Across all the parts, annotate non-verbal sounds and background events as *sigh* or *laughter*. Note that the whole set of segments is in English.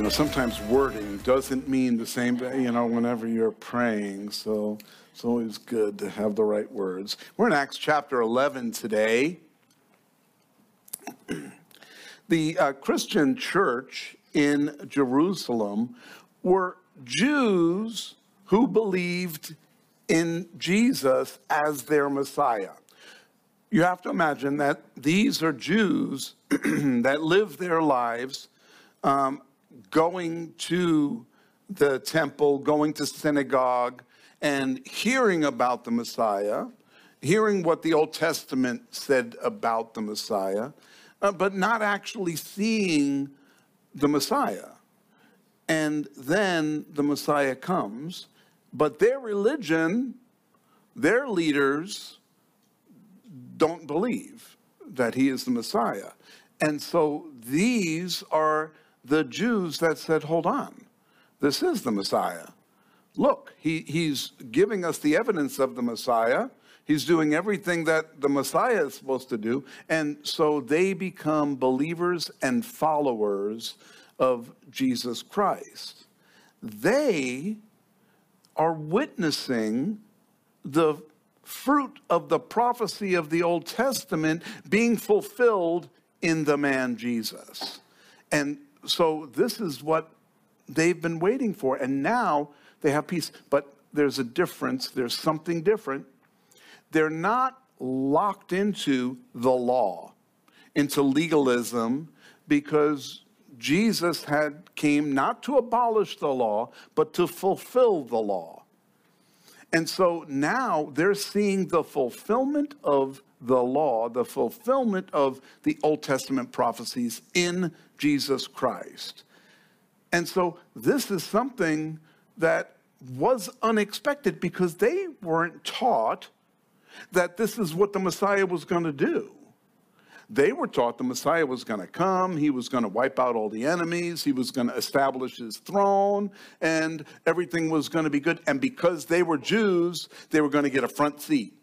you know, sometimes wording doesn't mean the same, you know, whenever you're praying. So it's always good to have the right words. We're in Acts chapter 11 today. *clears throat* the uh, Christian church in Jerusalem were Jews who believed in Jesus as their Messiah. You have to imagine that these are Jews *clears throat* that live their lives um, going to the temple, going to synagogue, and hearing about the Messiah, hearing what the Old Testament said about the Messiah, uh, but not actually seeing the Messiah. And then the Messiah comes, but their religion, their leaders, don't believe that he is the Messiah. And so these are the Jews that said, hold on, this is the Messiah. Look, he, he's giving us the evidence of the Messiah. He's doing everything that the Messiah is supposed to do. And so they become believers and followers of Jesus Christ. They are witnessing the fruit of the prophecy of the Old Testament being fulfilled in the man Jesus. And so this is what they've been waiting for. And now they have peace. But there's a difference, there's something different. They're not locked into the law, into legalism, because Jesus had came not to abolish the law, but to fulfill the law. And so now they're seeing the fulfillment of the law, the fulfillment of the Old Testament prophecies in Jesus Christ. And so this is something that was unexpected because they weren't taught that this is what the Messiah was going to do. They were taught the Messiah was going to come, he was going to wipe out all the enemies, he was going to establish his throne, and everything was going to be good. And because they were Jews, they were going to get a front seat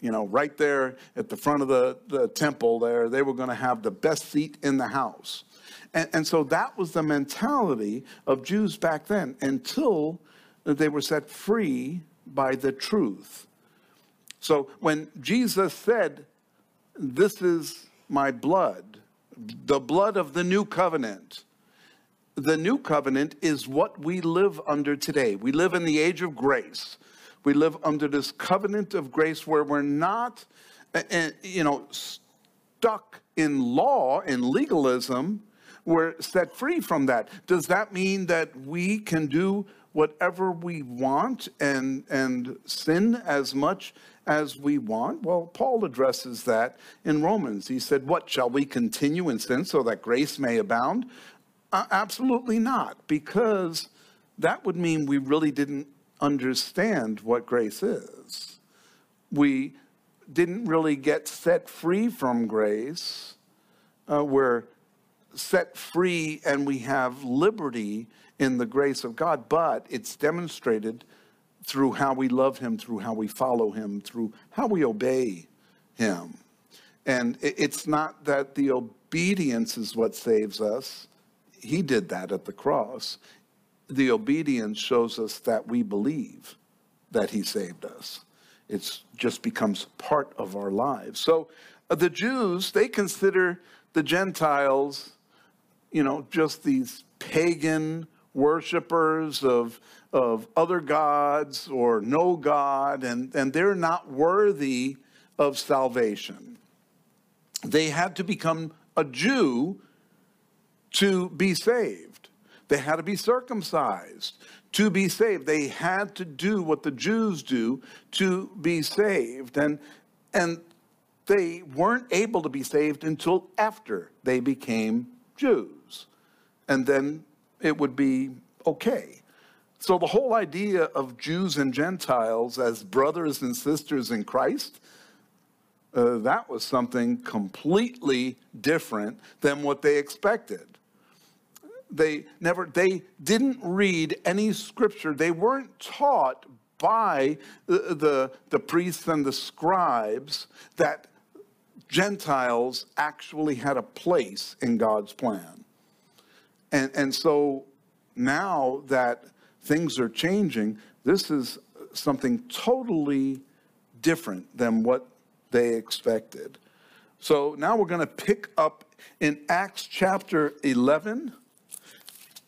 you know, right there at the front of the, the temple there, they were going to have the best seat in the house. And, and so that was the mentality of Jews back then until they were set free by the truth. So when Jesus said, This is my blood, the blood of the new covenant, the new covenant is what we live under today. We live in the age of grace. We live under this covenant of grace where we're not, you know, stuck in law and legalism. We're set free from that. Does that mean that we can do whatever we want and, and sin as much as we want? Well, Paul addresses that in Romans. He said, What shall we continue in sin so that grace may abound? Uh, absolutely not, because that would mean we really didn't understand what grace is. We didn't really get set free from grace. Uh, we're set free and we have liberty in the grace of God, but it's demonstrated through how we love Him, through how we follow Him, through how we obey Him. And it's not that the obedience is what saves us. He did that at the cross the obedience shows us that we believe that he saved us. It just becomes part of our lives. So uh, the Jews, they consider the Gentiles, you know, just these pagan worshipers of, of other gods or no God, and, and they're not worthy of salvation. They had to become a Jew to be saved. They had to be circumcised to be saved. They had to do what the Jews do to be saved. And, and they weren't able to be saved until after they became Jews. And then it would be okay. So the whole idea of Jews and Gentiles as brothers and sisters in Christ, uh, that was something completely different than what they expected they never they didn't read any scripture they weren't taught by the, the, the priests and the scribes that gentiles actually had a place in god's plan And, and so now that things are changing, this is something totally different than what they expected. So now we're going to pick up in Acts chapter 11.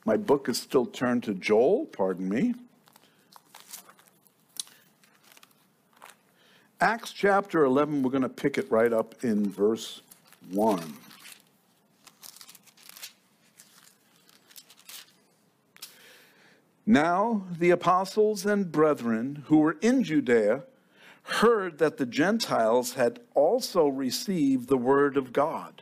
My book is still turned to Joel, pardon me. Acts chapter 11, we're going to pick it right up in verse 1. Now the apostles and brethren who were in Judea heard that the Gentiles had also received the word of God.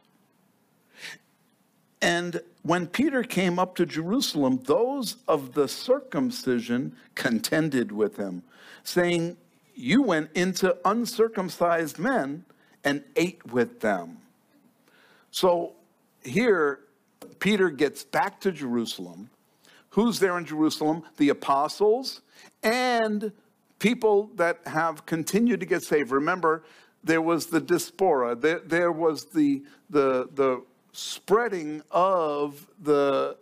And when Peter came up to Jerusalem, those of the circumcision contended with him, saying, You went into uncircumcised men and ate with them. So here, Peter gets back to Jerusalem. Who's there in Jerusalem? The apostles and people that have continued to get saved. Remember, there was the diaspora, there, there was the, the, the spreading of the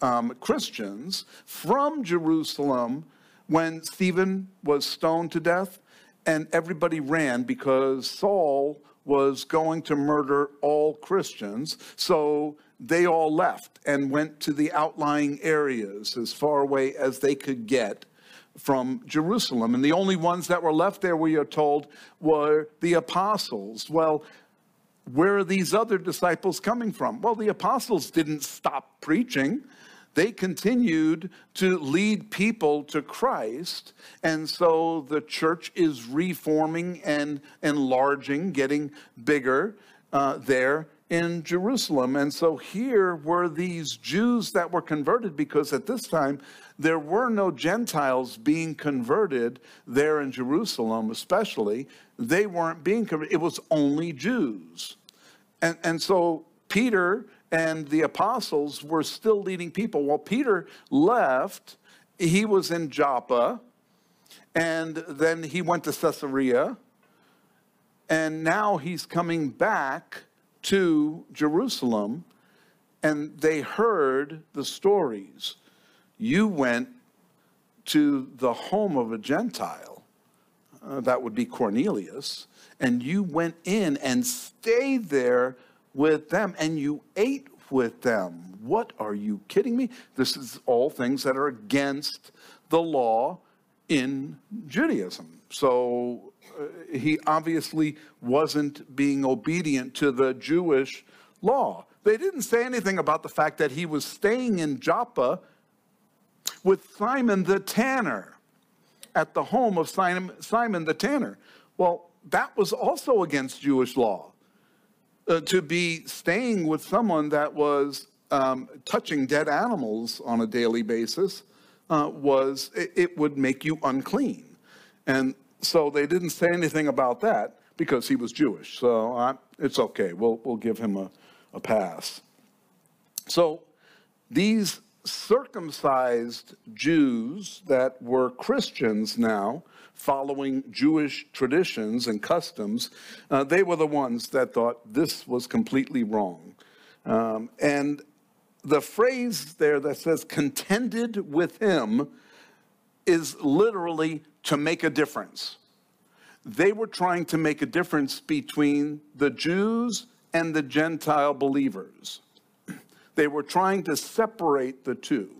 um, Christians from Jerusalem when Stephen was stoned to death, and everybody ran because Saul was going to murder all Christians. So they all left and went to the outlying areas as far away as they could get from Jerusalem. And the only ones that were left there, we are told, were the apostles. Well, where are these other disciples coming from? Well, the apostles didn't stop preaching. They continued to lead people to Christ. And so the church is reforming and enlarging, getting bigger uh, there in Jerusalem. And so here were these Jews that were converted because at this time there were no Gentiles being converted there in Jerusalem, especially. They weren't being converted, it was only Jews. And, and so Peter and the apostles were still leading people. While Peter left, he was in Joppa, and then he went to Caesarea, and now he's coming back to Jerusalem, and they heard the stories. You went to the home of a Gentile, uh, that would be Cornelius, and you went in and stayed there with them and you ate with them. What are you kidding me? This is all things that are against the law in Judaism. So uh, he obviously wasn't being obedient to the Jewish law. They didn't say anything about the fact that he was staying in Joppa with Simon the tanner at the home of Simon, Simon the tanner. Well, that was also against Jewish law uh, to be staying with someone that was um, touching dead animals on a daily basis uh, was it, it, would make you unclean. And so they didn't say anything about that because he was jewish. So uh, it's okay. We'll, we'll give him a, a pass. So these circumcised jews that were christians now following Jewish traditions and customs, uh, they were the ones that thought this was completely wrong. Um, and the phrase there that says contended with him is literally to make a difference. They were trying to make a difference between the Jews and the Gentile believers. They were trying to separate the two.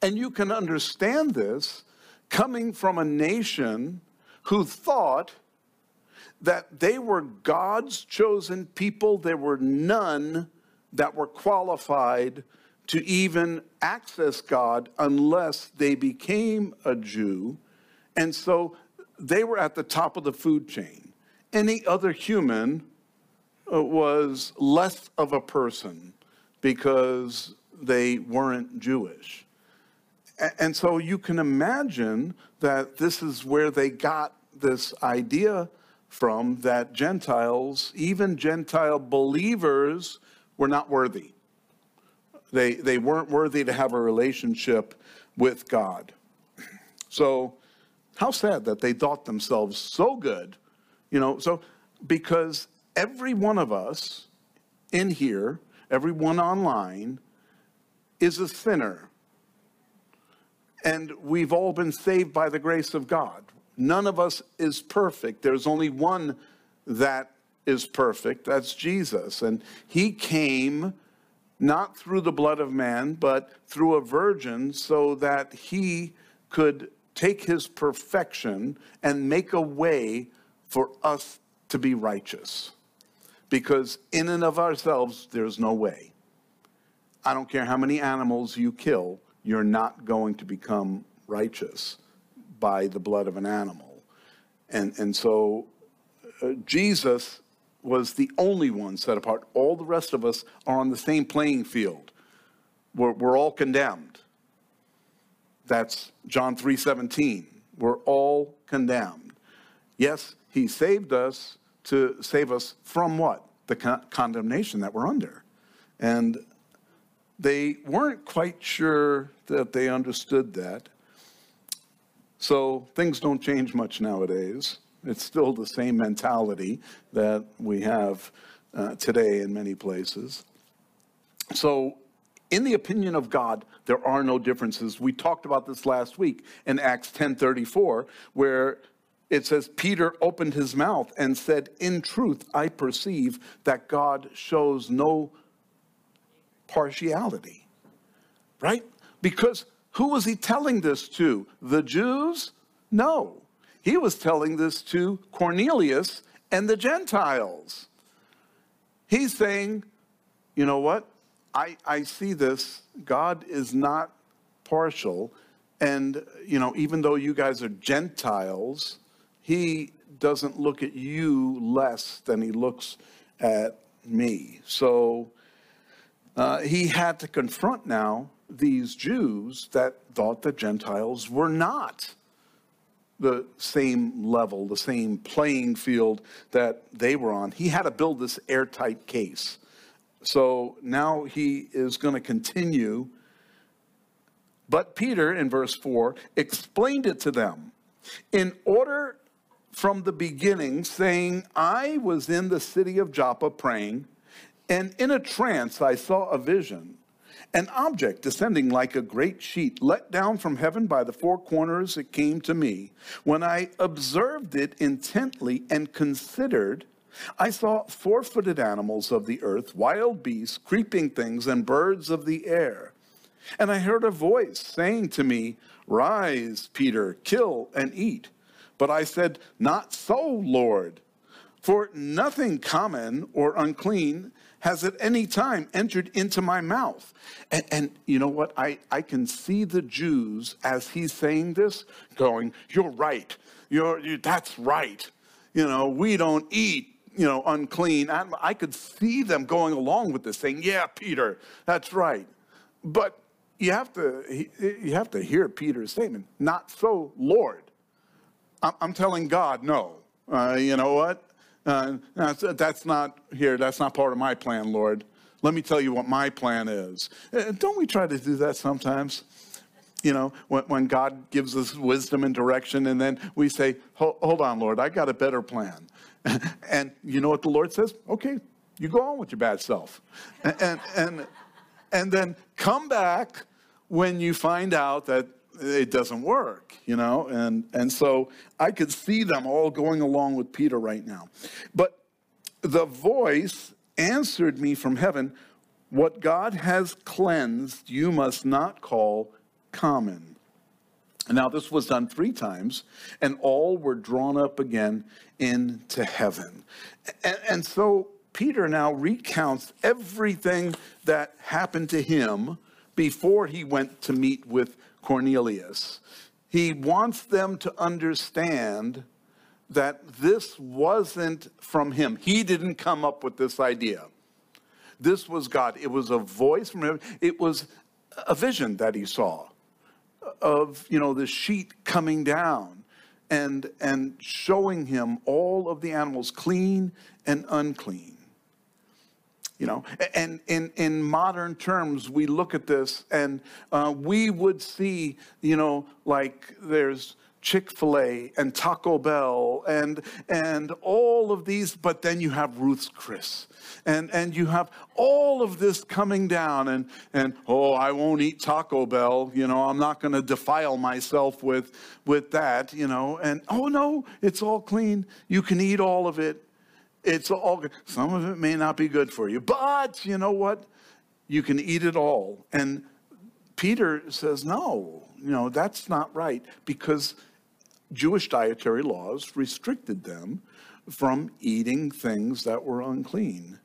And you can understand this coming from a nation who thought that they were God's chosen people. There were none that were qualified to even access God unless they became a Jew. And so they were at the top of the food chain. Any other human was less of a person because they weren't Jewish. And so you can imagine that this is where they got this idea from that Gentiles, even Gentile believers, were not worthy. They, they weren't worthy to have a relationship with God. So, how sad that they thought themselves so good, you know. So, because every one of us in here everyone online, is a sinner. And we've all been saved by the grace of God. None of us is perfect. There's only one that is perfect. That's Jesus. And he came not through the blood of man, but through a virgin so that he could take his perfection and make a way for us to be righteous. Because in and of ourselves, there's no way. I don't care how many animals you kill, you're not going to become righteous by the blood of an animal. And, and so uh, Jesus was the only one set apart. All the rest of us are on the same playing field. We're, we're all condemned. That's John 3:17. We're all condemned. Yes, he saved us to save us from what? The con- condemnation that we're under. And they weren't quite sure that they understood that. So things don't change much nowadays. It's still the same mentality that we have uh, today in many places. So, in the opinion of God, there are no differences. We talked about this last week in Acts 10:34, where it says Peter opened his mouth and said, "In truth, I perceive that God shows no partiality." Right? Because who was he telling this to? The Jews? No. He was telling this to Cornelius and the Gentiles. He's saying, you know what? I, I see this. God is not partial. And, you know, even though you guys are Gentiles, he doesn't look at you less than he looks at me. So uh, he had to confront now these Jews that thought that Gentiles were not the same level, the same playing field that they were on. He had to build this airtight case. So now he is going to continue. But Peter, in verse 4, explained it to them in order from the beginning, saying, I was in the city of Joppa praying, and in a trance I saw a vision an object descending like a great sheet let down from heaven by the four corners it came to me. When I observed it intently and considered, I saw four footed animals of the earth, wild beasts, creeping things, and birds of the air. And I heard a voice saying to me, Rise, Peter, kill and eat. But I said, Not so, Lord. For nothing common or unclean has at any time entered into my mouth. And, and, you know what? I, I can see the Jews as he's saying this going, You're right. You're, you, that's right. You know, we don't eat, you know, unclean. I, I could see them going along with this, saying, Yeah, Peter, that's right. But you have to, you have to hear Peter's statement. Not so, Lord. I'm, telling God, no. Uh, you know what? Uh, that's not here. That's not part of my plan, Lord. Let me tell you what my plan is. Uh, don't we try to do that sometimes? You know, when, when God gives us wisdom and direction, and then we say, Hold on, Lord, I got a better plan. *laughs* and you know what the Lord says? Okay, you go on with your bad self. And, and, and, and then come back when you find out that it doesn't work, you know? And, and so I could see them all going along with Peter right now. But the voice answered me from heaven What God has cleansed, you must not call common. Now, this was done three times, and all were drawn up again into heaven. And, and so Peter now recounts everything that happened to him before he went to meet with Cornelius. He wants them to understand that this wasn't from him. He didn't come up with this idea. This was God. It was a voice from him. It was a vision that he saw of, you know, the sheet coming down and and showing him all of the animals clean and unclean. You know, and in, in modern terms, we look at this and uh, we would see, you know, like there's Chick-fil-A and Taco Bell and and all of these, but then you have Ruth's Chris. And and you have all of this coming down and and oh, I won't eat Taco Bell, you know, I'm not going to defile myself with with that, you know. And oh no, it's all clean. You can eat all of it. It's all good. Some of it may not be good for you, but you know what? You can eat it all. And Peter says, no, you know, that's not right because Jewish dietary laws restricted them from eating things that were unclean.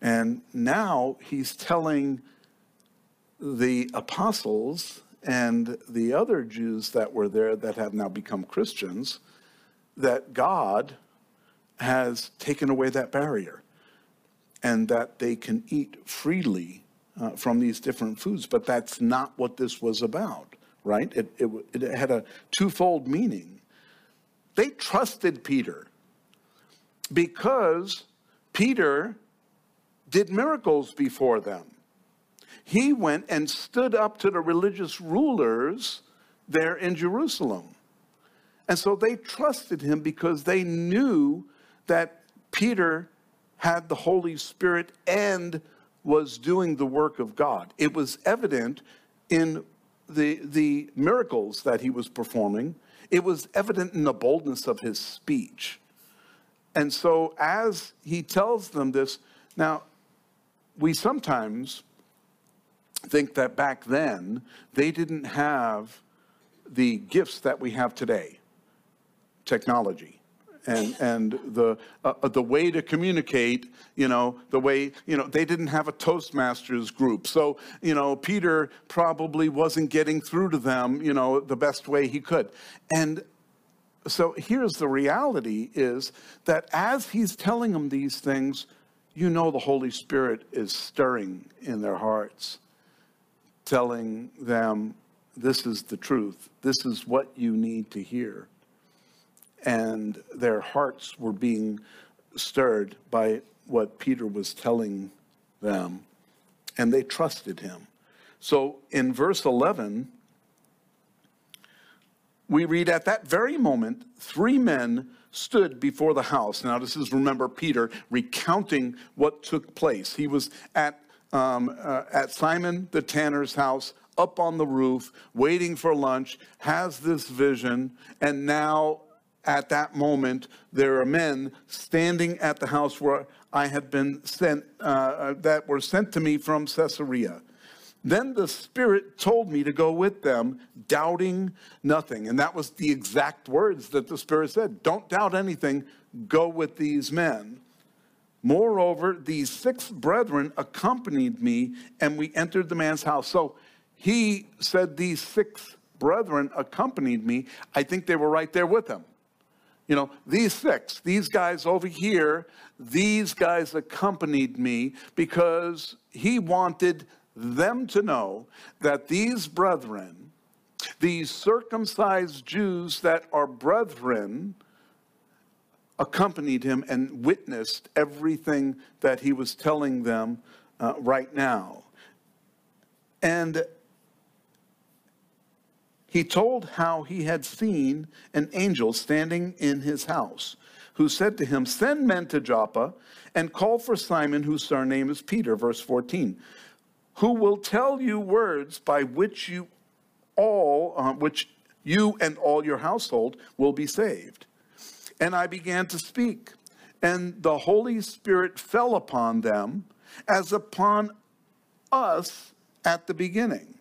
And now he's telling the apostles and the other Jews that were there that have now become Christians that God has taken away that barrier and that they can eat freely uh, from these different foods. But that's not what this was about, right? It, it, it had a twofold meaning. They trusted Peter because Peter did miracles before them. He went and stood up to the religious rulers there in Jerusalem. And so they trusted him because they knew that Peter had the Holy Spirit and was doing the work of God. It was evident in the, the miracles that he was performing it was evident in the boldness of his speech. And so, as he tells them this, now, we sometimes think that back then they didn't have the gifts that we have today technology and and the uh, uh, the way to communicate you know the way you know they didn't have a toastmasters group. So you know peter probably wasn't getting through to them you know the best way he could. And so here's the reality is that as he's telling them these things you know the holy spirit is stirring in their hearts telling them this is the truth. This is what you need to hear and their hearts were being stirred by what Peter was telling them, and they trusted him. So in verse 11, we read, At that very moment, three men stood before the house. Now, this is, remember, Peter recounting what took place. He was at, um, uh, at Simon the tanner's house, up on the roof, waiting for lunch, has this vision, and now at that moment, there are men standing at the house where I had been sent, uh, uh, that were sent to me from Caesarea. Then the Spirit told me to go with them, doubting nothing. And that was the exact words that the Spirit said Don't doubt anything, go with these men. Moreover, these six brethren accompanied me, and we entered the man's house. So he said, These six brethren accompanied me. I think they were right there with him. You know, these six, these guys over here, these guys accompanied me because he wanted them to know that these brethren, these circumcised Jews that are brethren, accompanied him and witnessed everything that he was telling them uh, right now. And he told how he had seen an angel standing in his house, who said to him, Send men to Joppa and call for Simon, whose surname is Peter, verse 14, who will tell you words by which you all, uh, which you and all your household will be saved. And I began to speak, and the Holy Spirit fell upon them as upon us at the beginning.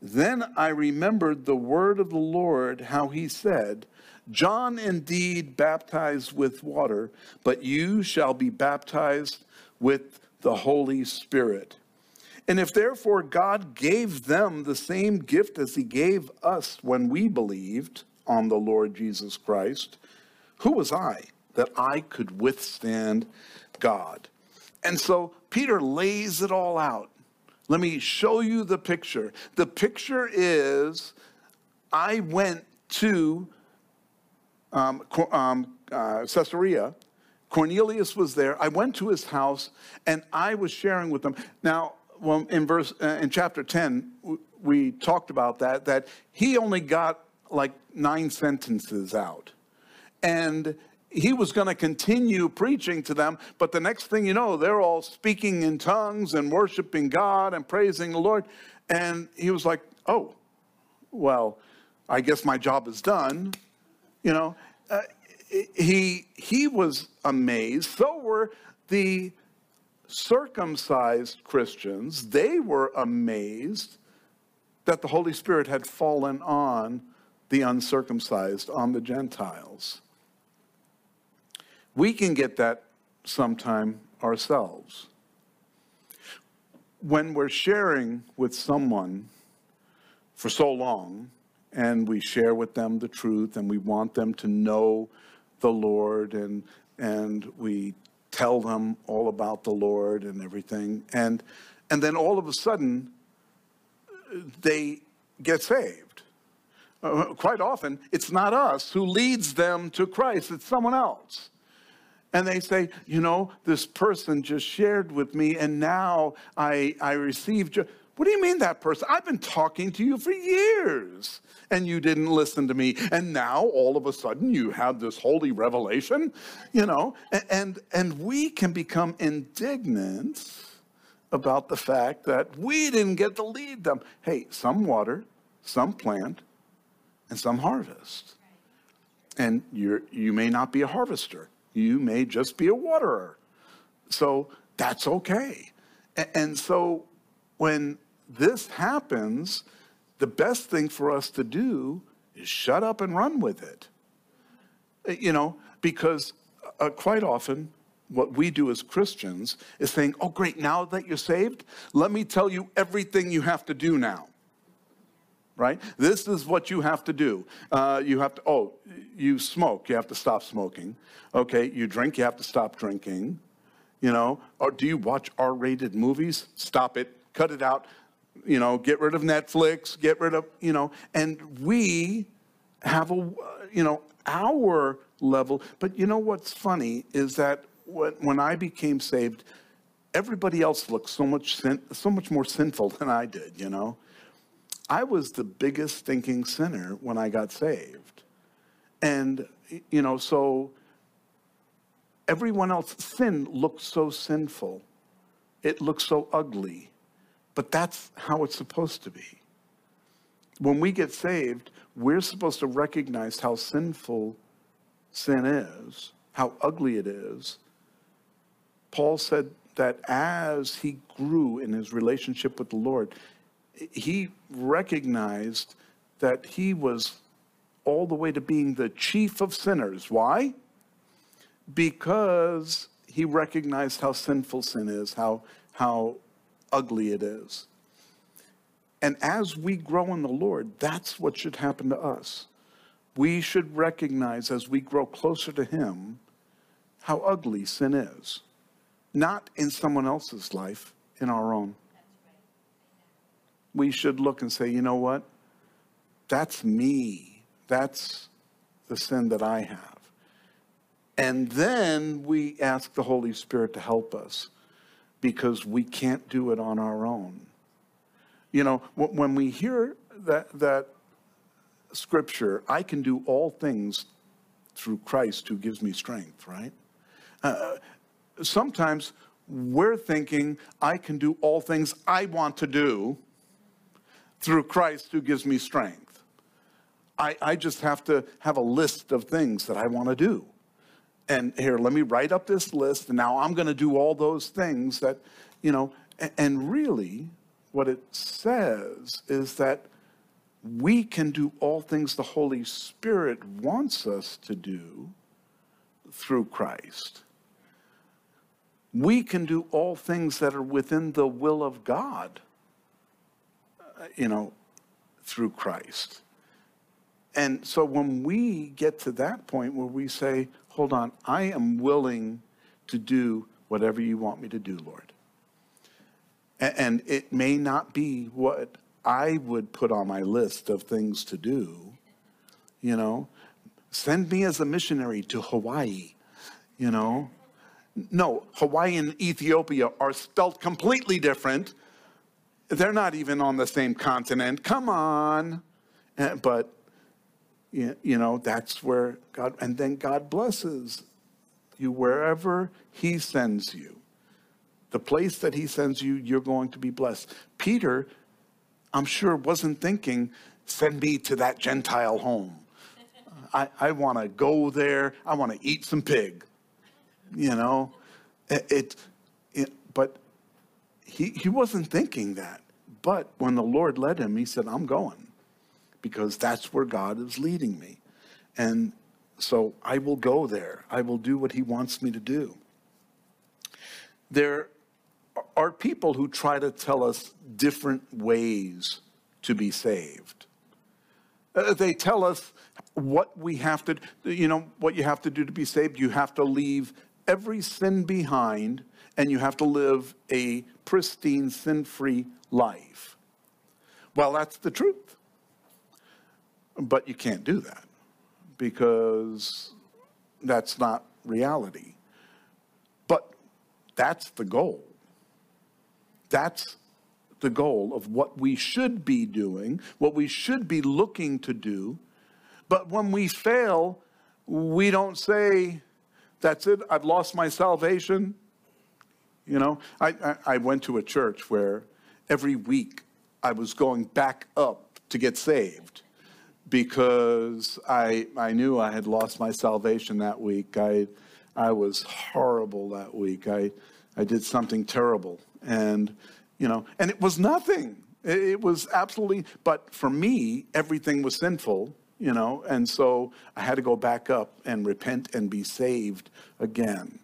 Then I remembered the word of the Lord, how he said, John indeed baptized with water, but you shall be baptized with the Holy Spirit. And if therefore God gave them the same gift as he gave us when we believed on the Lord Jesus Christ, who was I that I could withstand God? And so Peter lays it all out. Let me show you the picture. The picture is I went to um, um, uh, Caesarea. Cornelius was there. I went to his house and I was sharing with them. Now, well, in verse uh, in chapter 10, we talked about that, that he only got like nine sentences out. And he was going to continue preaching to them, but the next thing you know, they're all speaking in tongues and worshiping God and praising the Lord. And he was like, oh, well, I guess my job is done. You know, uh, he, he was amazed. So were the circumcised Christians. They were amazed that the Holy Spirit had fallen on the uncircumcised, on the Gentiles. We can get that sometime ourselves. When we're sharing with someone for so long, and we share with them the truth, and we want them to know the Lord, and, and we tell them all about the Lord and everything, and, and then all of a sudden, they get saved. Uh, quite often, it's not us who leads them to Christ, it's someone else. And they say, you know, this person just shared with me, and now I, I received. Your... What do you mean that person? I've been talking to you for years, and you didn't listen to me. And now all of a sudden you have this holy revelation, you know, and, and, and we can become indignant about the fact that we didn't get to lead them. Hey, some water, some plant, and some harvest. And you're, you may not be a harvester, you may just be a waterer. So that's okay. And, so when this happens, the best thing for us to do is shut up and run with it. You know, because uh, quite often what we do as Christians is saying, oh, great, now that you're saved, let me tell you everything you have to do now. Right? This is what you have to do. Uh, you have to, oh, you smoke, you have to stop smoking. Okay, you drink, you have to stop drinking. You know, or do you watch R rated movies? Stop it, cut it out. You know, get rid of Netflix, get rid of, you know, and we have a, you know, our level. But you know what's funny is that when, when I became saved, everybody else looked so much sin, so much more sinful *laughs* than I did, you know. I was the biggest thinking sinner when I got saved. And you know, so everyone else sin looks so sinful. It looks so ugly. But that's how it's supposed to be. When we get saved, we're supposed to recognize how sinful sin is, how ugly it is, Paul said that as he grew in his relationship with the Lord, he recognized that he was all the way to being the chief of sinners. Why? Because he recognized how sinful sin is, how, how ugly it is. And as we grow in the Lord, that's what should happen to us. We should recognize as we grow closer to Him how ugly sin is not in someone else's life, in our own. We should look and say, you know what? That's me. That's the sin that I have. And then we ask the Holy Spirit to help us because we can't do it on our own. You know, when we hear that, that scripture, I can do all things through Christ who gives me strength, right? Uh, sometimes we're thinking, I can do all things I want to do through Christ who gives me strength. I, I just have to have a list of things that I want to do. And here, let me write up this list, and now I'm going to do all those things that, you know, and, and really, what it says is that we can do all things the Holy Spirit wants us to do through Christ we can do all things that are within the will of God, you know, through Christ. And so when we get to that point where we say, hold on, I am willing to do whatever you want me to do, Lord. And it may not be what I would put on my list of things to do, you know. Send me as a missionary to Hawaii, you know. No, Hawaii and Ethiopia are spelled completely different. They're not even on the same continent. Come on. Eh, but you know, that's where God, and then God blesses you wherever He sends you. The place that He sends you, you're going to be blessed. Peter, I'm sure, wasn't thinking, send me to that Gentile home. I, I want to go there. I want to eat some pig. You know, it, it, it, but he, he wasn't thinking that. But when the Lord led him, he said, I'm going because that's where God is leading me. And so I will go there. I will do what he wants me to do. There are people who try to tell us different ways to be saved. Uh, they tell us what we have to, you know, what you have to do to be saved. You have to leave every sin behind and you have to live a pristine, sin free life. Well, that's the truth. But you can't do that because that's not reality. But that's the goal. That's the goal of what we should be doing, what we should be looking to do. But when we fail, we don't say, That's it, I've lost my salvation. You know, I, I, I went to a church where every week I was going back up to get saved because I, I knew I had lost my salvation that week. I, I was horrible that week. I, I did something terrible. And, you know, and it was nothing. It, it was absolutely, but for me, everything was sinful, you know, and so I had to go back up and repent and be saved again.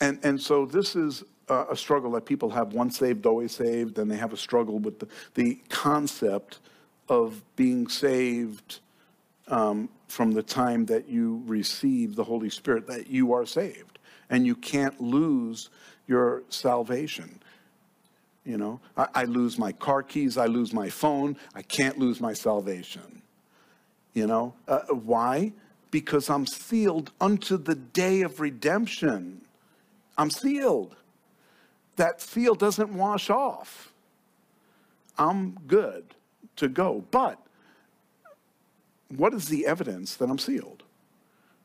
And, and so this is a struggle that people have once saved, always saved, and they have a struggle with the, the concept of being saved um, from the time that you receive the Holy Spirit, that you are saved. And you can't lose your salvation. You know, I, I, lose my car keys, I lose my phone, I can't lose my salvation. You know, uh, why? Because I'm sealed unto the day of redemption. I'm sealed. That seal doesn't wash off. I'm good to go. But what is the evidence that I'm sealed?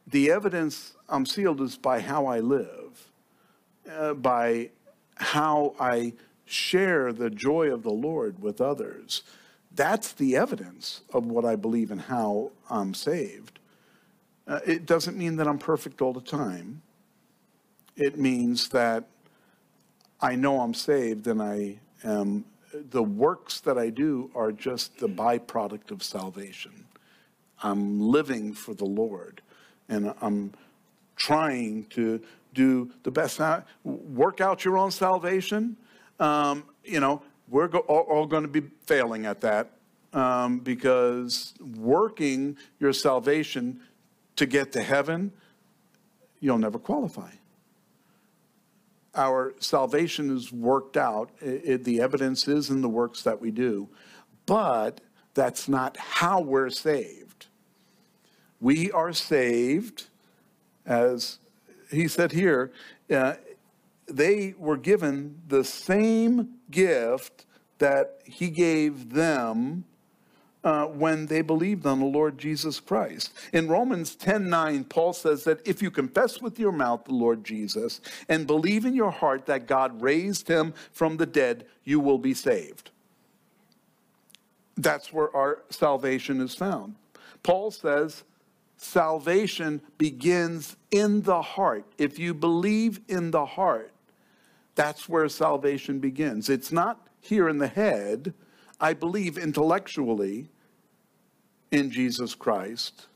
The evidence I'm sealed is by how I live, uh, by how I share the joy of the Lord with others. That's the evidence of what I believe and how I'm saved. Uh, it doesn't mean that I'm perfect all the time. It means that I know I'm saved and I am the works that I do are just the byproduct of salvation. I'm living for the Lord and I'm trying to do the best. Work out your own salvation. Um, you know, we're go- all, all going to be failing at that um, because working your salvation to get to heaven, you'll never qualify our salvation is worked out. It, it, the evidence is in the works that we do, but that's not how we're saved. We are saved, as he said here, uh, they were given the same gift that he gave them uh, when they believed on the Lord Jesus Christ. In Romans 10 9, Paul says that if you confess with your mouth the Lord Jesus and believe in your heart that God raised him from the dead, you will be saved. That's where our salvation is found. Paul says salvation begins in the heart. If you believe in the heart, that's where salvation begins. It's not here in the head I believe intellectually in Jesus Christ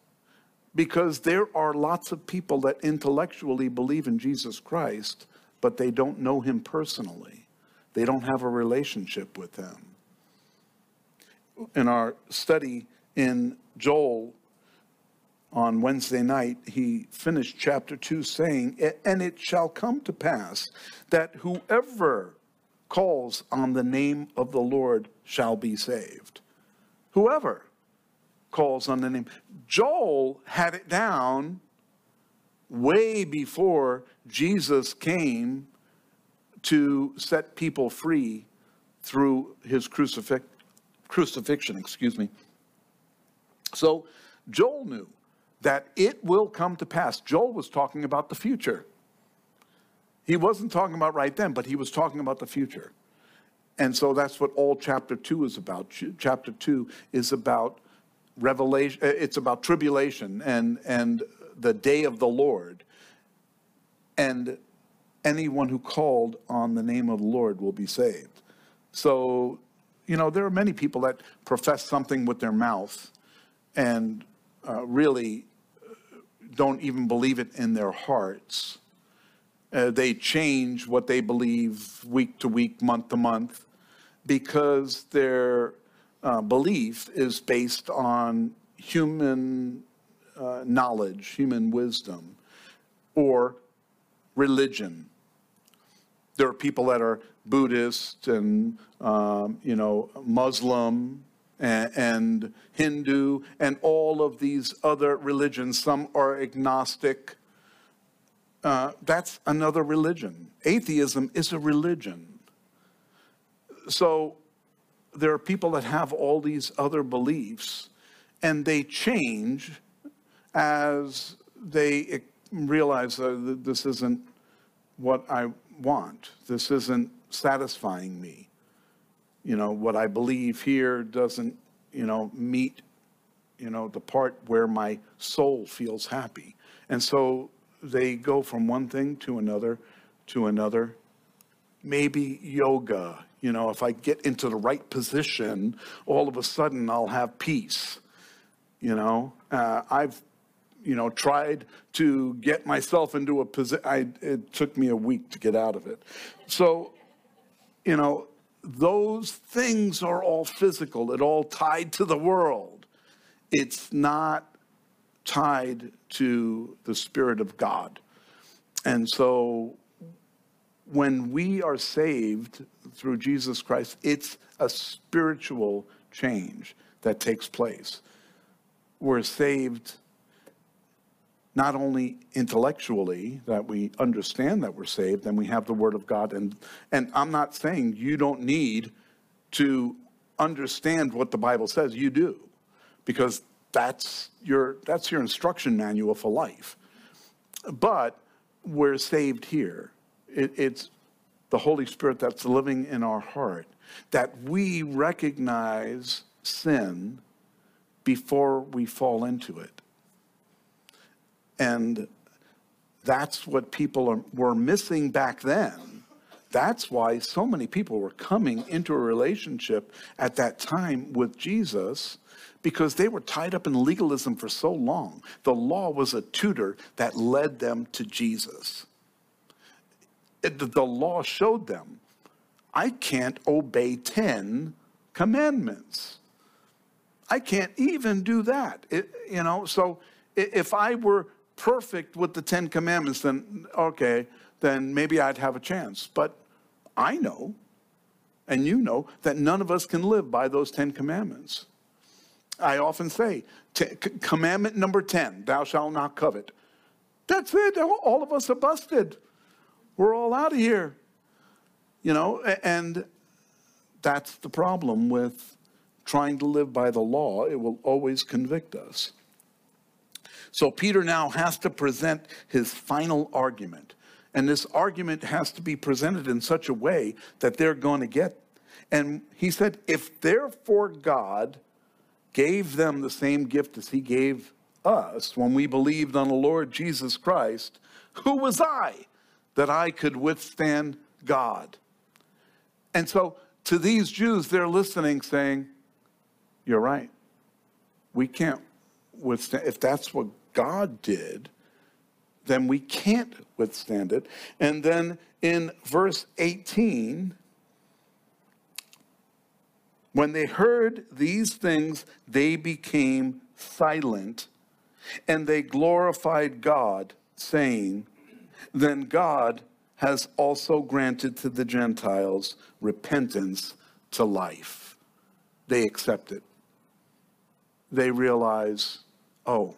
because there are lots of people that intellectually believe in Jesus Christ, but they don't know him personally. They don't have a relationship with him. In our study in Joel on Wednesday night, he finished chapter 2 saying, And it shall come to pass that whoever calls on the name of the Lord shall be saved. Whoever calls on the name. Joel had it down way before Jesus came to set people free through his crucifix, crucifixion, excuse me. So Joel knew that it will come to pass. Joel was talking about the future. He wasn't talking about right then, but he was talking about the future. And so that's what all chapter two is about. Chapter two is about revelation, uh, it's about tribulation and, and the day of the Lord. And anyone who called on the name of the Lord will be saved. So, you know, there are many people that profess something with their mouth and uh, really don't even believe it in their hearts. Uh, they change what they believe week to week, month to month, because their uh, belief is based on human uh, knowledge, human wisdom, or religion. There are people that are Buddhist and um, you know Muslim and, and Hindu and all of these other religions. Some are agnostic. Uh, that's another religion. Atheism is a religion. So there are people that have all these other beliefs and they change as they realize that this isn't what I want. This isn't satisfying me. You know, what I believe here doesn't, you know, meet, you know, the part where my soul feels happy. And so they go from one thing to another to another. Maybe yoga, you know, if I get into the right position, all of a sudden I'll have peace. You know, uh, I've, you know, tried to get myself into a position. It took me a week to get out of it. So, you know, those things are all physical. It all tied to the world. It's not tied to the Spirit of God. And so when we are saved through Jesus Christ, it's a spiritual change that takes place. We're saved not only intellectually that we understand that we're saved and we have the word of God and and I'm not saying you don't need to understand what the Bible says you do because that's your that's your instruction manual for life but we're saved here it, it's the Holy Spirit that's living in our heart, that we recognize sin before we fall into it. And that's what people are, were missing back then. That's why so many people were coming into a relationship at that time with Jesus because they were tied up in legalism for so long. The law was a tutor that led them to Jesus the law showed them I can't obey 10 commandments. I can't even do that. It, you know, so if I were perfect with the 10 commandments, then okay, then maybe I'd have a chance. But I know, and you know, that none of us can live by those 10 commandments. I often say, commandment number 10, thou shalt not covet. That's it. All of us are busted. We're all out of here. You know, and that's the problem with trying to live by the law. It will always convict us. So Peter now has to present his final argument. And this argument has to be presented in such a way that they're going to get. And he said, If therefore God gave them the same gift as he gave us when we believed on the Lord Jesus Christ, who was I that I could withstand God. And so to these Jews, they're listening, saying, You're right. We can't withstand. If that's what God did, then we can't withstand it. And then in verse 18, when they heard these things, they became silent and they glorified God, saying, then God has also granted to the Gentiles repentance to life. They accept it. They realize, oh,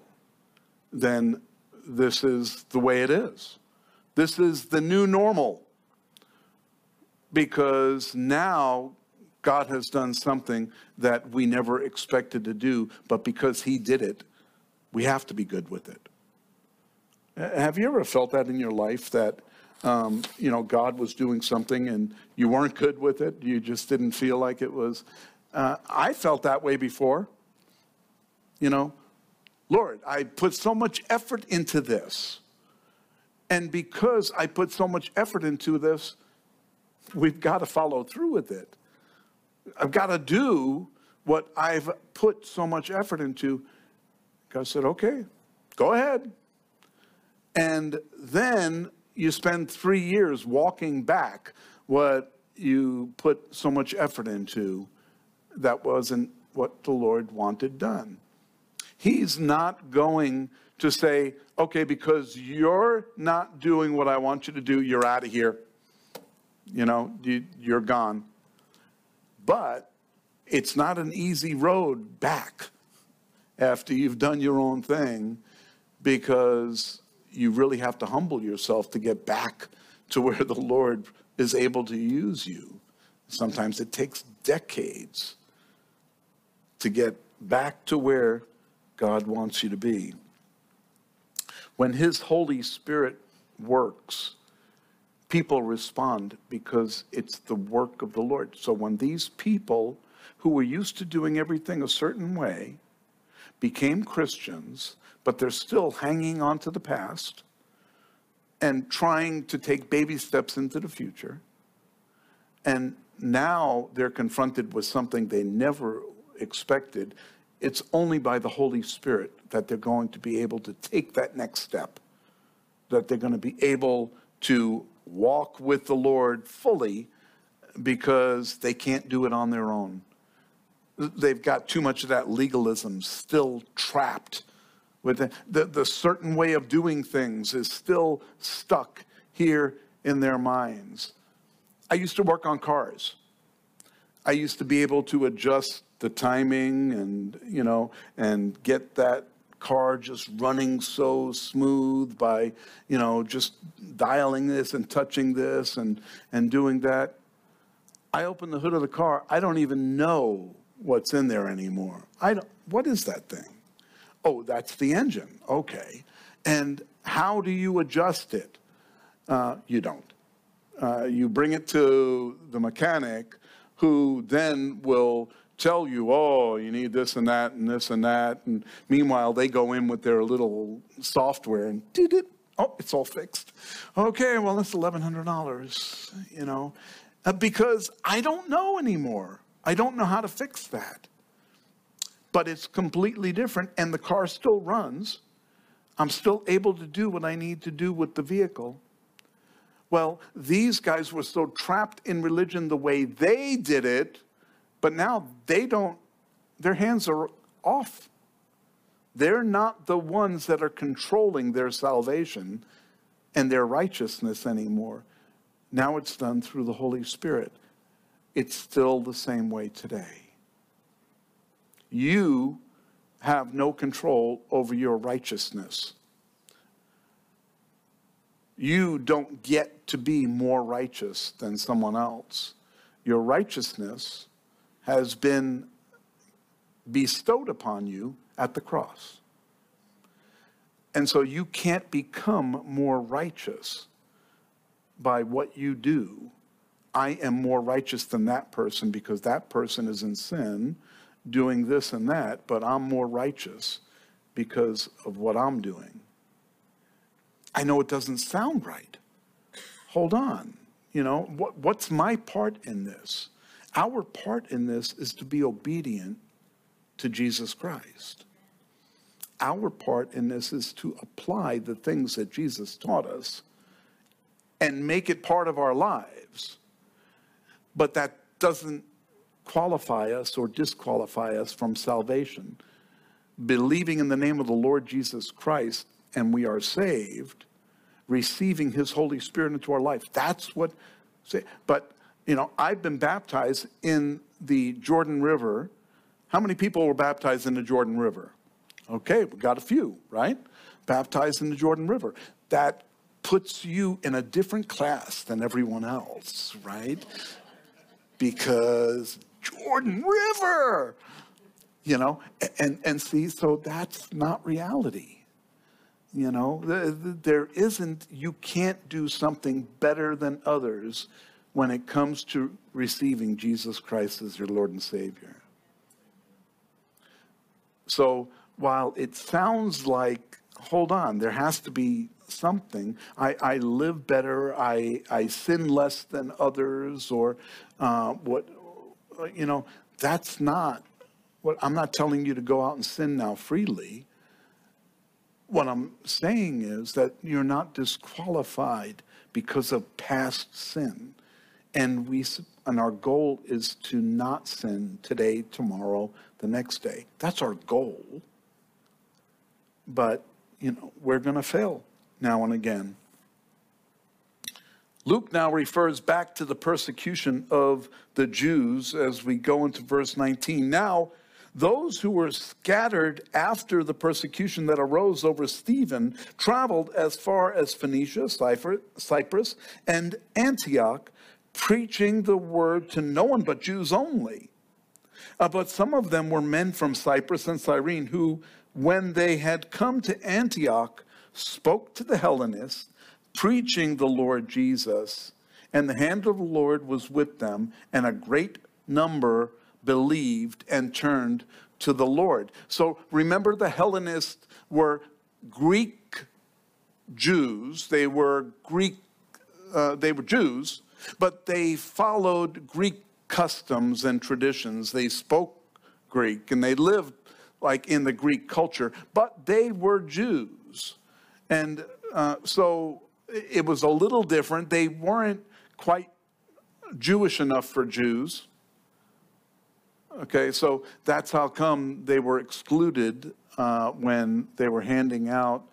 then this is the way it is. This is the new normal. Because now God has done something that we never expected to do, but because He did it, we have to be good with it. Have you ever felt that in your life that, um, you know, God was doing something and you weren't good with it? You just didn't feel like it was. Uh, I felt that way before. You know, Lord, I put so much effort into this. And because I put so much effort into this, we've got to follow through with it. I've got to do what I've put so much effort into. God said, okay, go ahead. And then you spend three years walking back what you put so much effort into that wasn't what the Lord wanted done. He's not going to say, okay, because you're not doing what I want you to do, you're out of here. You know, you, you're gone. But it's not an easy road back after you've done your own thing because you really have to humble yourself to get back to where the Lord is able to use you. Sometimes it takes decades to get back to where God wants you to be. When His Holy Spirit works, people respond because it's the work of the Lord. So when these people who were used to doing everything a certain way became Christians, but they're still hanging on to the past and trying to take baby steps into the future. And now they're confronted with something they never expected. It's only by the Holy Spirit that they're going to be able to take that next step, that they're going to be able to walk with the Lord fully because they can't do it on their own. They've got too much of that legalism still trapped with the, the, the certain way of doing things is still stuck here in their minds. I used to work on cars. I used to be able to adjust the timing and, you know, and get that car just running so smooth by, you know, just dialing this and touching this and, and doing that. I open the hood of the car, I don't even know what's in there anymore. I don't, what is that thing? Oh, that's the engine. Okay. And how do you adjust it? Uh, you don't. Uh, you bring it to the mechanic who then will tell you, oh, you need this and that and this and that. And meanwhile, they go in with their little software and did it. Oh, it's all fixed. Okay, well, that's $1,100, you know, uh, because I don't know anymore. I don't know how to fix that but it's completely different and the car still runs. I'm still able to do what I need to do with the vehicle. Well, these guys were so trapped in religion the way they did it, but now they don't, their hands are off. They're not the ones that are controlling their salvation and their righteousness anymore. Now it's done through the Holy Spirit. It's still the same way today you have no control over your righteousness. You don't get to be more righteous than someone else. Your righteousness has been bestowed upon you at the cross. And so you can't become more righteous by what you do. I am more righteous than that person because that person is in sin doing this and that, but I'm more righteous because of what I'm doing. I know it doesn't sound right. Hold on. You know, what, what's my part in this? Our part in this is to be obedient to Jesus Christ. Our part in this is to apply the things that Jesus taught us and make it part of our lives. But that doesn't qualify us or disqualify us from salvation. Believing in the name of the Lord Jesus Christ and we are saved, receiving his Holy Spirit into our life. That's what but you know, I've been baptized in the Jordan River. How many people were baptized in the Jordan River? Okay, we got a few, right? Baptized in the Jordan River. That puts you in a different class than everyone else, right? Because Jordan River. You know, and, and see, so that's not reality. You know, there isn't, you can't do something better than others when it comes to receiving Jesus Christ as your Lord and Savior. So while it sounds like, hold on, there has to be something, I, I live better, I, I sin less than others, or uh, what, you know, that's not what I'm not telling you to go out and sin now freely. What I'm saying is that you're not disqualified because of past sin. And we and our goal is to not sin today, tomorrow, the next day. That's our goal. But, you know, we're going to fail now and again. Luke now refers back to the persecution of the Jews as we go into verse 19. Now, those who were scattered after the persecution that arose over Stephen traveled as far as Phoenicia, Cyprus, and Antioch, preaching the word to no one but Jews only. Uh, but some of them were men from Cyprus and Cyrene who, when they had come to Antioch, spoke to the Hellenists, preaching the Lord Jesus. And the hand of the Lord was with them, and a great number believed and turned to the Lord. So remember, the Hellenists were Greek Jews. They were Greek, uh, they were Jews, but they followed Greek customs and traditions. They spoke Greek and they lived like in the Greek culture, but they were Jews. And uh, so it was a little different. They weren't quite Jewish enough for Jews. Okay, so that's how come they were excluded uh, when they were handing out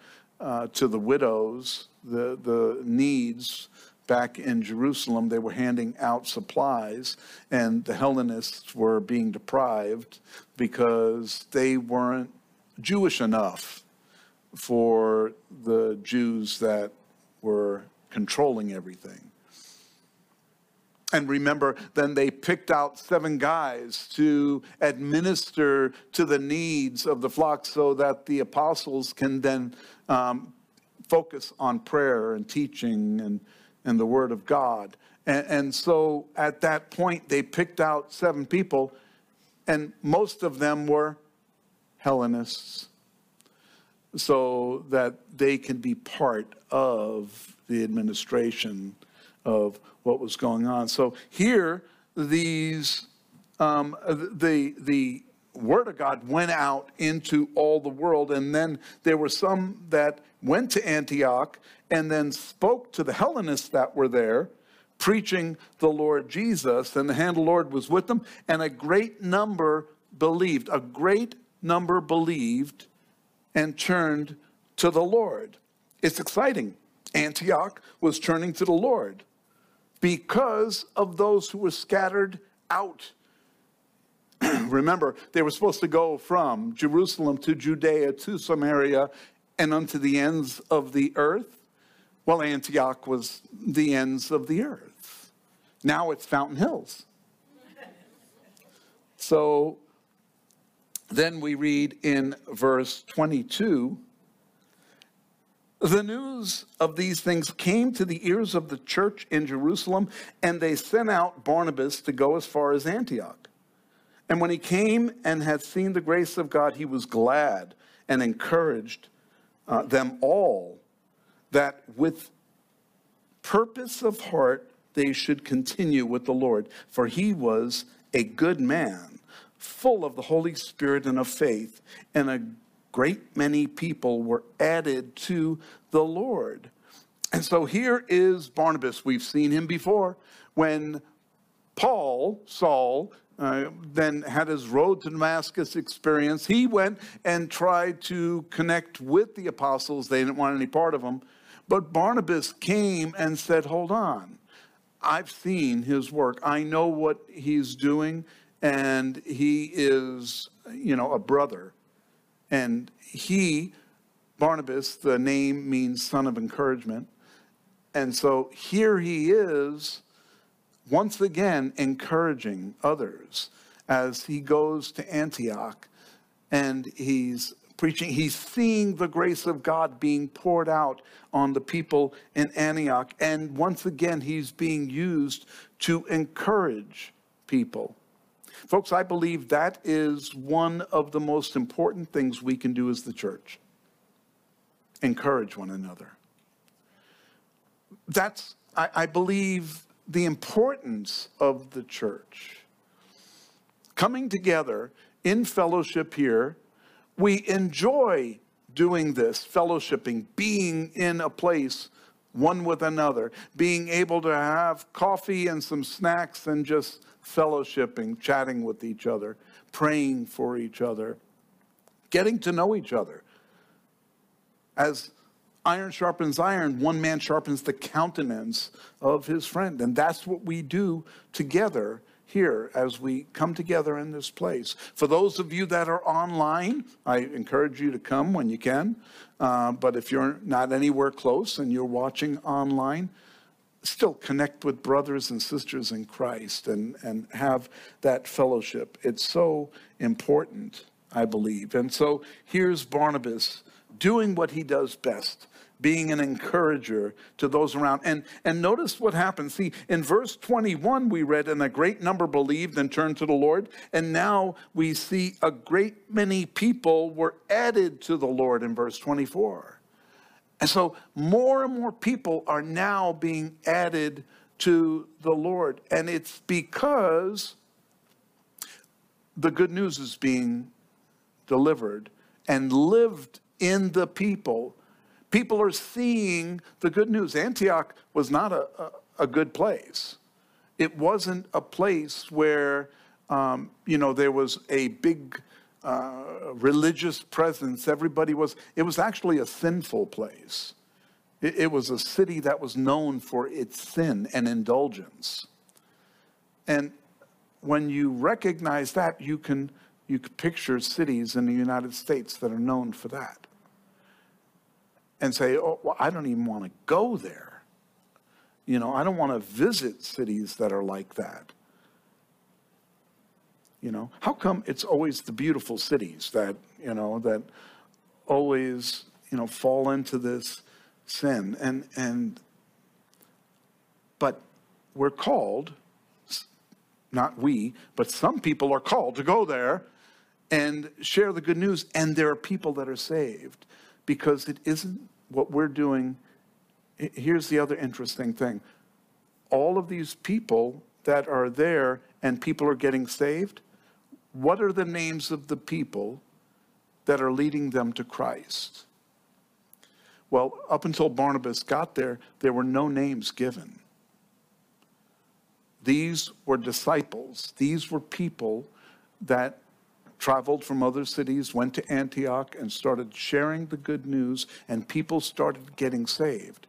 uh, to the widows the, the needs back in Jerusalem. They were handing out supplies, and the Hellenists were being deprived because they weren't Jewish enough for the Jews that were controlling everything. And remember, then they picked out seven guys to administer to the needs of the flock so that the apostles can then um, focus on prayer and teaching and, and the word of God. And, and so at that point, they picked out seven people, and most of them were Hellenists, so that they can be part of the administration of what was going on. So here, these um, the the word of God went out into all the world, and then there were some that went to Antioch and then spoke to the Hellenists that were there, preaching the Lord Jesus, and the hand of the Lord was with them, and a great number believed. A great number believed and turned to the Lord. It's exciting. Antioch was turning to the Lord because of those who were scattered out. *clears throat* Remember, they were supposed to go from Jerusalem to Judea to Samaria and unto the ends of the earth. Well, Antioch was the ends of the earth. Now it's Fountain Hills. *laughs* So then we read in verse 22 the news of these things came to the ears of the church in Jerusalem, and they sent out Barnabas to go as far as Antioch. And when he came and had seen the grace of God, he was glad and encouraged uh, them all that with purpose of heart they should continue with the Lord. For he was a good man, full of the Holy Spirit and of faith, and a great many people were added to the Lord. And so here is Barnabas. We've seen him before when Paul, Saul, uh, then had his road to Damascus experience. He went and tried to connect with the apostles. They didn't want any part of them. But Barnabas came and said, Hold on. I've seen his work. I know what he's doing, and he is, you know, a brother and he, Barnabas, the name means son of encouragement. And so here he is, once again, encouraging others. as he goes to Antioch and he's preaching, he's seeing the grace of God being poured out on the people in Antioch. And once again, he's being used to encourage people. Folks, I believe that is one of the most important things we can do as the church encourage one another. That's, I, I believe, the importance of the church. Coming together in fellowship here we enjoy doing this, fellowshipping, being in a place one with another, being able to have coffee and some snacks and just fellowshipping, chatting with each other, praying for each other, getting to know each other. As iron sharpens iron, one man sharpens the countenance of his friend. And that's what we do together here as we come together in this place. For those of you that are online, I encourage you to come when you can. Uh, but if you're not anywhere close and you're watching online, still connect with brothers and sisters in Christ and, and have that fellowship. It's so important, I believe. And so here's Barnabas doing what he does best being an encourager to those around. And, and notice what happens. See, in verse 21, we read, and a great number believed and turned to the Lord. And now we see a great many people were added to the Lord in verse 24. And so more and more people are now being added to the Lord. And it's because the good news is being delivered and lived in the people people are seeing the good news. Antioch was not a, a, a good place. It wasn't a place where, um, you know, there was a big uh, religious presence. Everybody was, it was actually a sinful place. It, it was a city that was known for its sin and indulgence. And when you recognize that, you can, you can picture cities in the United States that are known for that and say, oh, well, I don't even want to go there. You know, I don't want to visit cities that are like that. You know, how come it's always the beautiful cities that, you know, that always, you know, fall into this sin? And, and, but we're called, not we, but some people are called to go there and share the good news. And there are people that are saved because it isn't what we're doing, here's the other interesting thing. All of these people that are there and people are getting saved, what are the names of the people that are leading them to Christ? Well, up until Barnabas got there, there were no names given. These were disciples. These were people that traveled from other cities, went to Antioch, and started sharing the good news, and people started getting saved.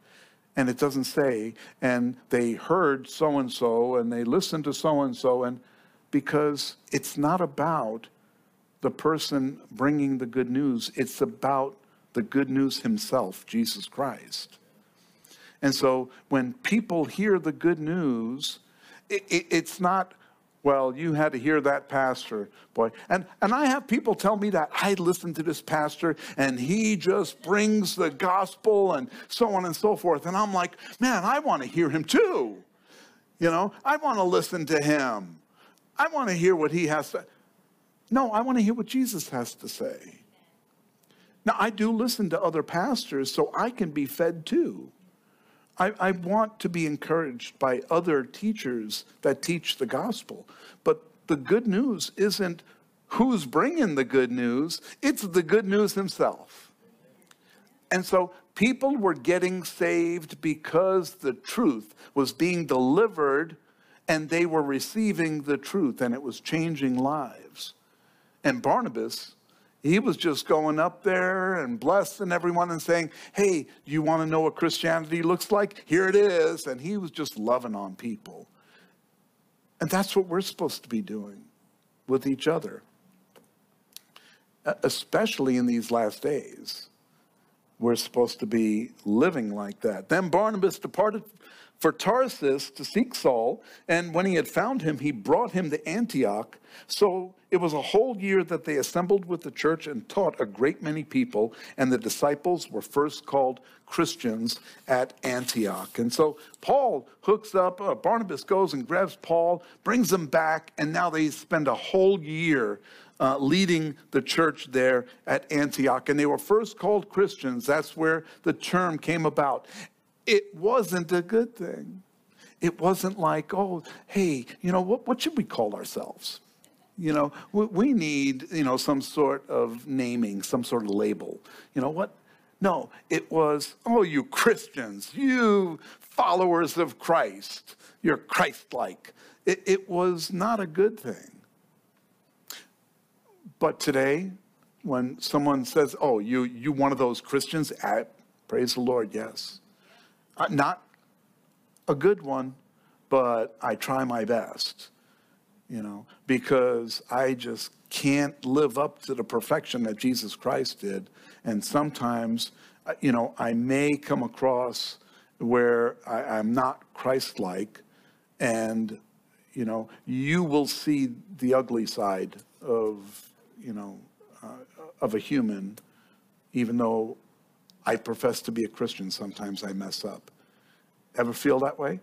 And it doesn't say, and they heard so and so, and they listened to so and so, and because it's not about the person bringing the good news, it's about the good news himself, Jesus Christ. And so when people hear the good news, it, it, it's not well, you had to hear that pastor, boy. And, and I have people tell me that I listen to this pastor and he just brings the gospel and so on and so forth. And I'm like, man, I want to hear him too. You know, I want to listen to him. I want to hear what he has to. No, I want to hear what Jesus has to say. Now, I do listen to other pastors so I can be fed too. I, I, want to be encouraged by other teachers that teach the gospel. But the good news isn't who's bringing the good news, it's the good news himself. And so people were getting saved because the truth was being delivered and they were receiving the truth and it was changing lives. And Barnabas he was just going up there and blessing everyone and saying, Hey, you want to know what Christianity looks like? Here it is. And he was just loving on people. And that's what we're supposed to be doing with each other, especially in these last days. We're supposed to be living like that. Then Barnabas departed for Tarsus to seek Saul, and when he had found him, he brought him to Antioch. So it was a whole year that they assembled with the church and taught a great many people, and the disciples were first called Christians at Antioch. And so Paul hooks up, uh, Barnabas goes and grabs Paul, brings him back, and now they spend a whole year uh, leading the church there at Antioch. And they were first called Christians. That's where the term came about. It wasn't a good thing. It wasn't like, oh, hey, you know, what, what should we call ourselves? You know, we need, you know, some sort of naming, some sort of label. You know what? No, it was, oh, you Christians, you followers of Christ, you're Christ like. It, it was not a good thing. But today, when someone says, oh, you, you one of those Christians, I, praise the Lord, yes. Not a good one, but I try my best you know, because I just can't live up to the perfection that Jesus Christ did. And sometimes, uh, you know, I may come across where I, am not Christ like, and, you know, you will see the ugly side of, you know, uh, of a human, even though I profess to be a Christian, sometimes I mess up. Ever feel that way?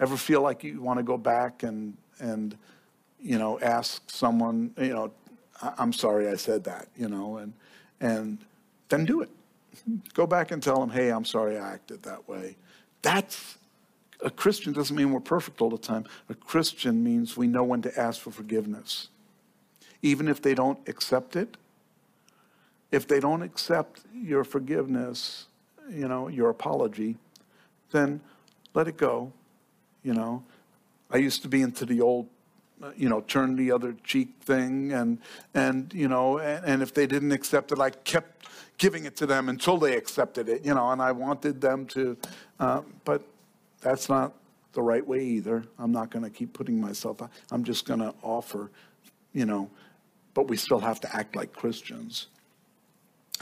Ever feel like you want to go back and and you know ask someone you know i'm sorry i said that you know and and then do it go back and tell them hey i'm sorry i acted that way that's a christian doesn't mean we're perfect all the time a christian means we know when to ask for forgiveness even if they don't accept it if they don't accept your forgiveness you know your apology then let it go you know I used to be into the old, uh, you know, turn the other cheek thing, and and you know, and, and if they didn't accept it, I kept giving it to them until they accepted it, you know, and I wanted them to, uh, but that's not the right way either. I'm not going to keep putting myself. I'm just going to offer, you know, but we still have to act like Christians.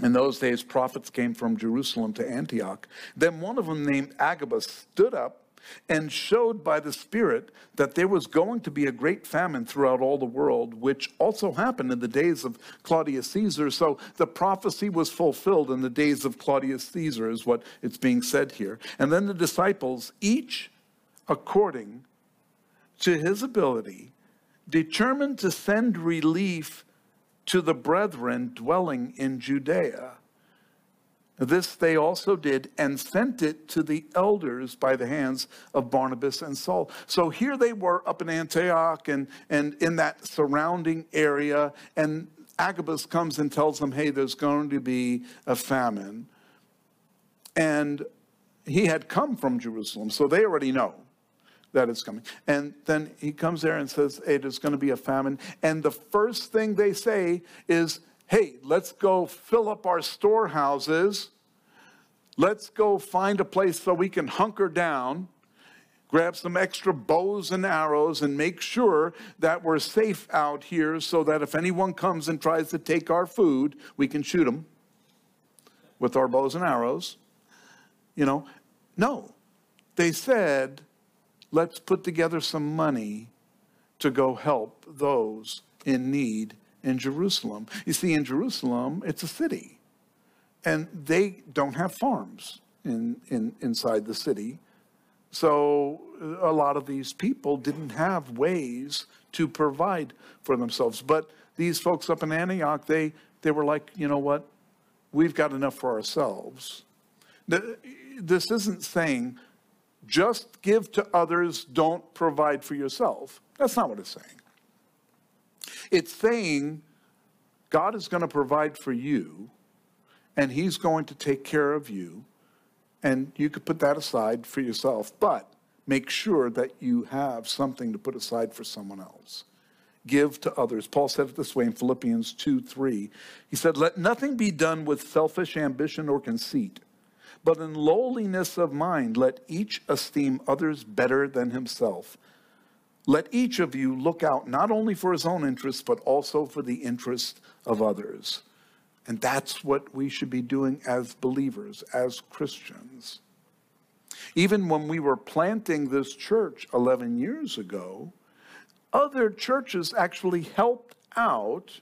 In those days, prophets came from Jerusalem to Antioch. Then one of them, named Agabus, stood up and showed by the Spirit that there was going to be a great famine throughout all the world, which also happened in the days of Claudius Caesar. So the prophecy was fulfilled in the days of Claudius Caesar, is what it's being said here. And then the disciples, each according to his ability, determined to send relief to the brethren dwelling in Judea. This they also did and sent it to the elders by the hands of Barnabas and Saul. So here they were up in Antioch and, and in that surrounding area. And Agabus comes and tells them, hey, there's going to be a famine. And he had come from Jerusalem, so they already know that it's coming. And then he comes there and says, hey, there's going to be a famine. And the first thing they say is, hey, let's go fill up our storehouses. Let's go find a place so we can hunker down, grab some extra bows and arrows, and make sure that we're safe out here so that if anyone comes and tries to take our food, we can shoot them with our bows and arrows. You know, no. They said, let's put together some money to go help those in need in Jerusalem. You see, in Jerusalem, it's a city, and they don't have farms in, in, inside the city. So a lot of these people didn't have ways to provide for themselves. But these folks up in Antioch, they, they were like, you know what? We've got enough for ourselves. This isn't saying just give to others, don't provide for yourself. That's not what it's saying. It's saying God is going to provide for you and he's going to take care of you and you could put that aside for yourself, but make sure that you have something to put aside for someone else. Give to others. Paul said it this way in Philippians 2 3. He said, Let nothing be done with selfish ambition or conceit, but in lowliness of mind, let each esteem others better than himself. Let each of you look out not only for his own interests, but also for the interests of others. And that's what we should be doing as believers, as Christians. Even when we were planting this church 11 years ago, other churches actually helped out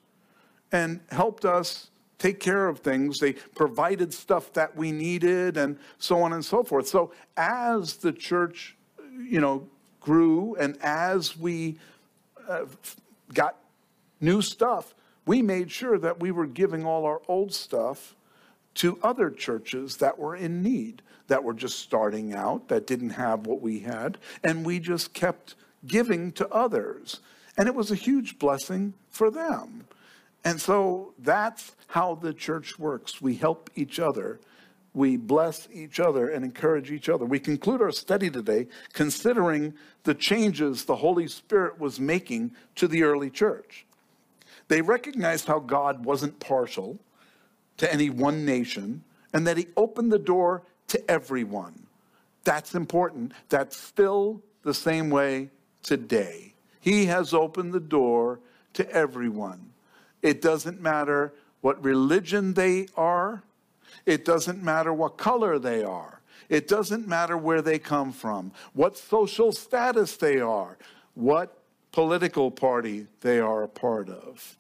and helped us take care of things. They provided stuff that we needed and so on and so forth. So as the church, you know, grew and as we uh, got new stuff, we made sure that we were giving all our old stuff to other churches that were in need, that were just starting out, that didn't have what we had, and we just kept giving to others. And it was a huge blessing for them. And so that's how the church works. We help each other. We bless each other and encourage each other. We conclude our study today considering the changes the Holy Spirit was making to the early church. They recognized how God wasn't partial to any one nation and that he opened the door to everyone. That's important. That's still the same way today. He has opened the door to everyone. It doesn't matter what religion they are, it doesn't matter what color they are, it doesn't matter where they come from, what social status they are, what political party they are a part of.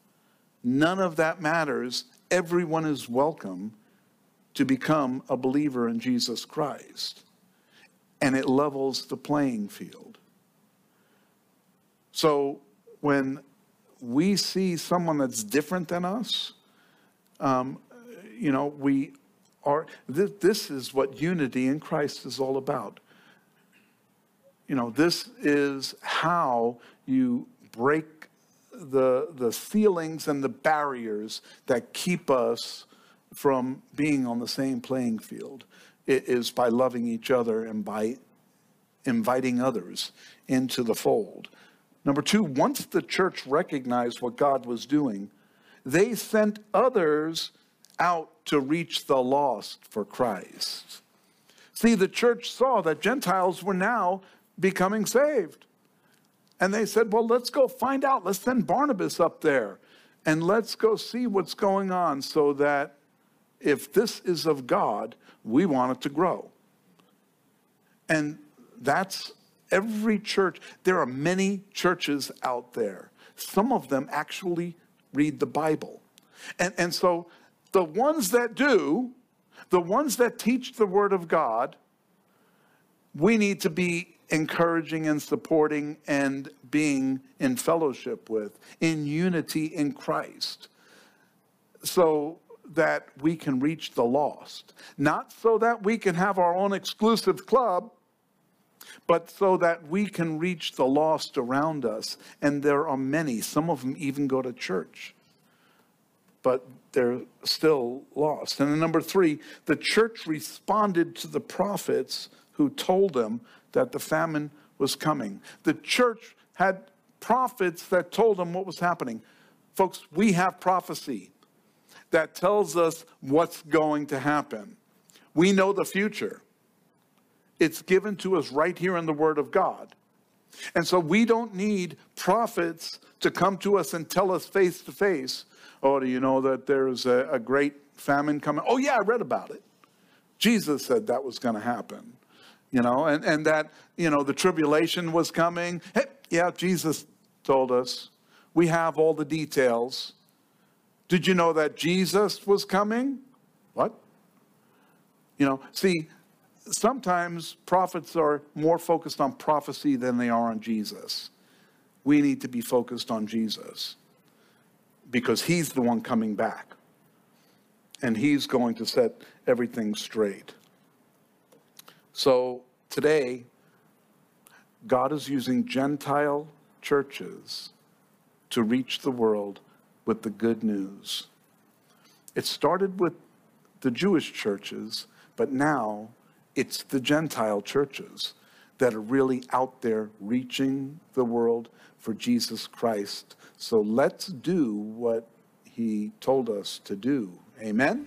None of that matters. Everyone is welcome to become a believer in Jesus Christ. And it levels the playing field. So when we see someone that's different than us, um, you know, we are, this, this is what unity in Christ is all about. You know, this is how you break the, the ceilings and the barriers that keep us from being on the same playing field. It is by loving each other and by inviting others into the fold. Number two, once the church recognized what God was doing, they sent others out to reach the lost for Christ. See, the church saw that Gentiles were now becoming saved. And they said, well, let's go find out. Let's send Barnabas up there and let's go see what's going on so that if this is of God, we want it to grow. And that's every church. There are many churches out there. Some of them actually read the Bible. And, and so the ones that do, the ones that teach the Word of God, we need to be encouraging and supporting and being in fellowship with, in unity in Christ, so that we can reach the lost. Not so that we can have our own exclusive club, but so that we can reach the lost around us. And there are many, some of them even go to church, but they're still lost. And number three, the church responded to the prophets who told them that the famine was coming. The church had prophets that told them what was happening. Folks, we have prophecy that tells us what's going to happen. We know the future. It's given to us right here in the Word of God. And so we don't need prophets to come to us and tell us face to face, oh, do you know that there's a, a great famine coming? Oh, yeah, I read about it. Jesus said that was going to happen you know, and, and that, you know, the tribulation was coming. Hey, yeah, Jesus told us. We have all the details. Did you know that Jesus was coming? What? You know, see, sometimes prophets are more focused on prophecy than they are on Jesus. We need to be focused on Jesus because he's the one coming back and he's going to set everything straight. So today, God is using Gentile churches to reach the world with the good news. It started with the Jewish churches, but now it's the Gentile churches that are really out there reaching the world for Jesus Christ. So let's do what he told us to do. Amen?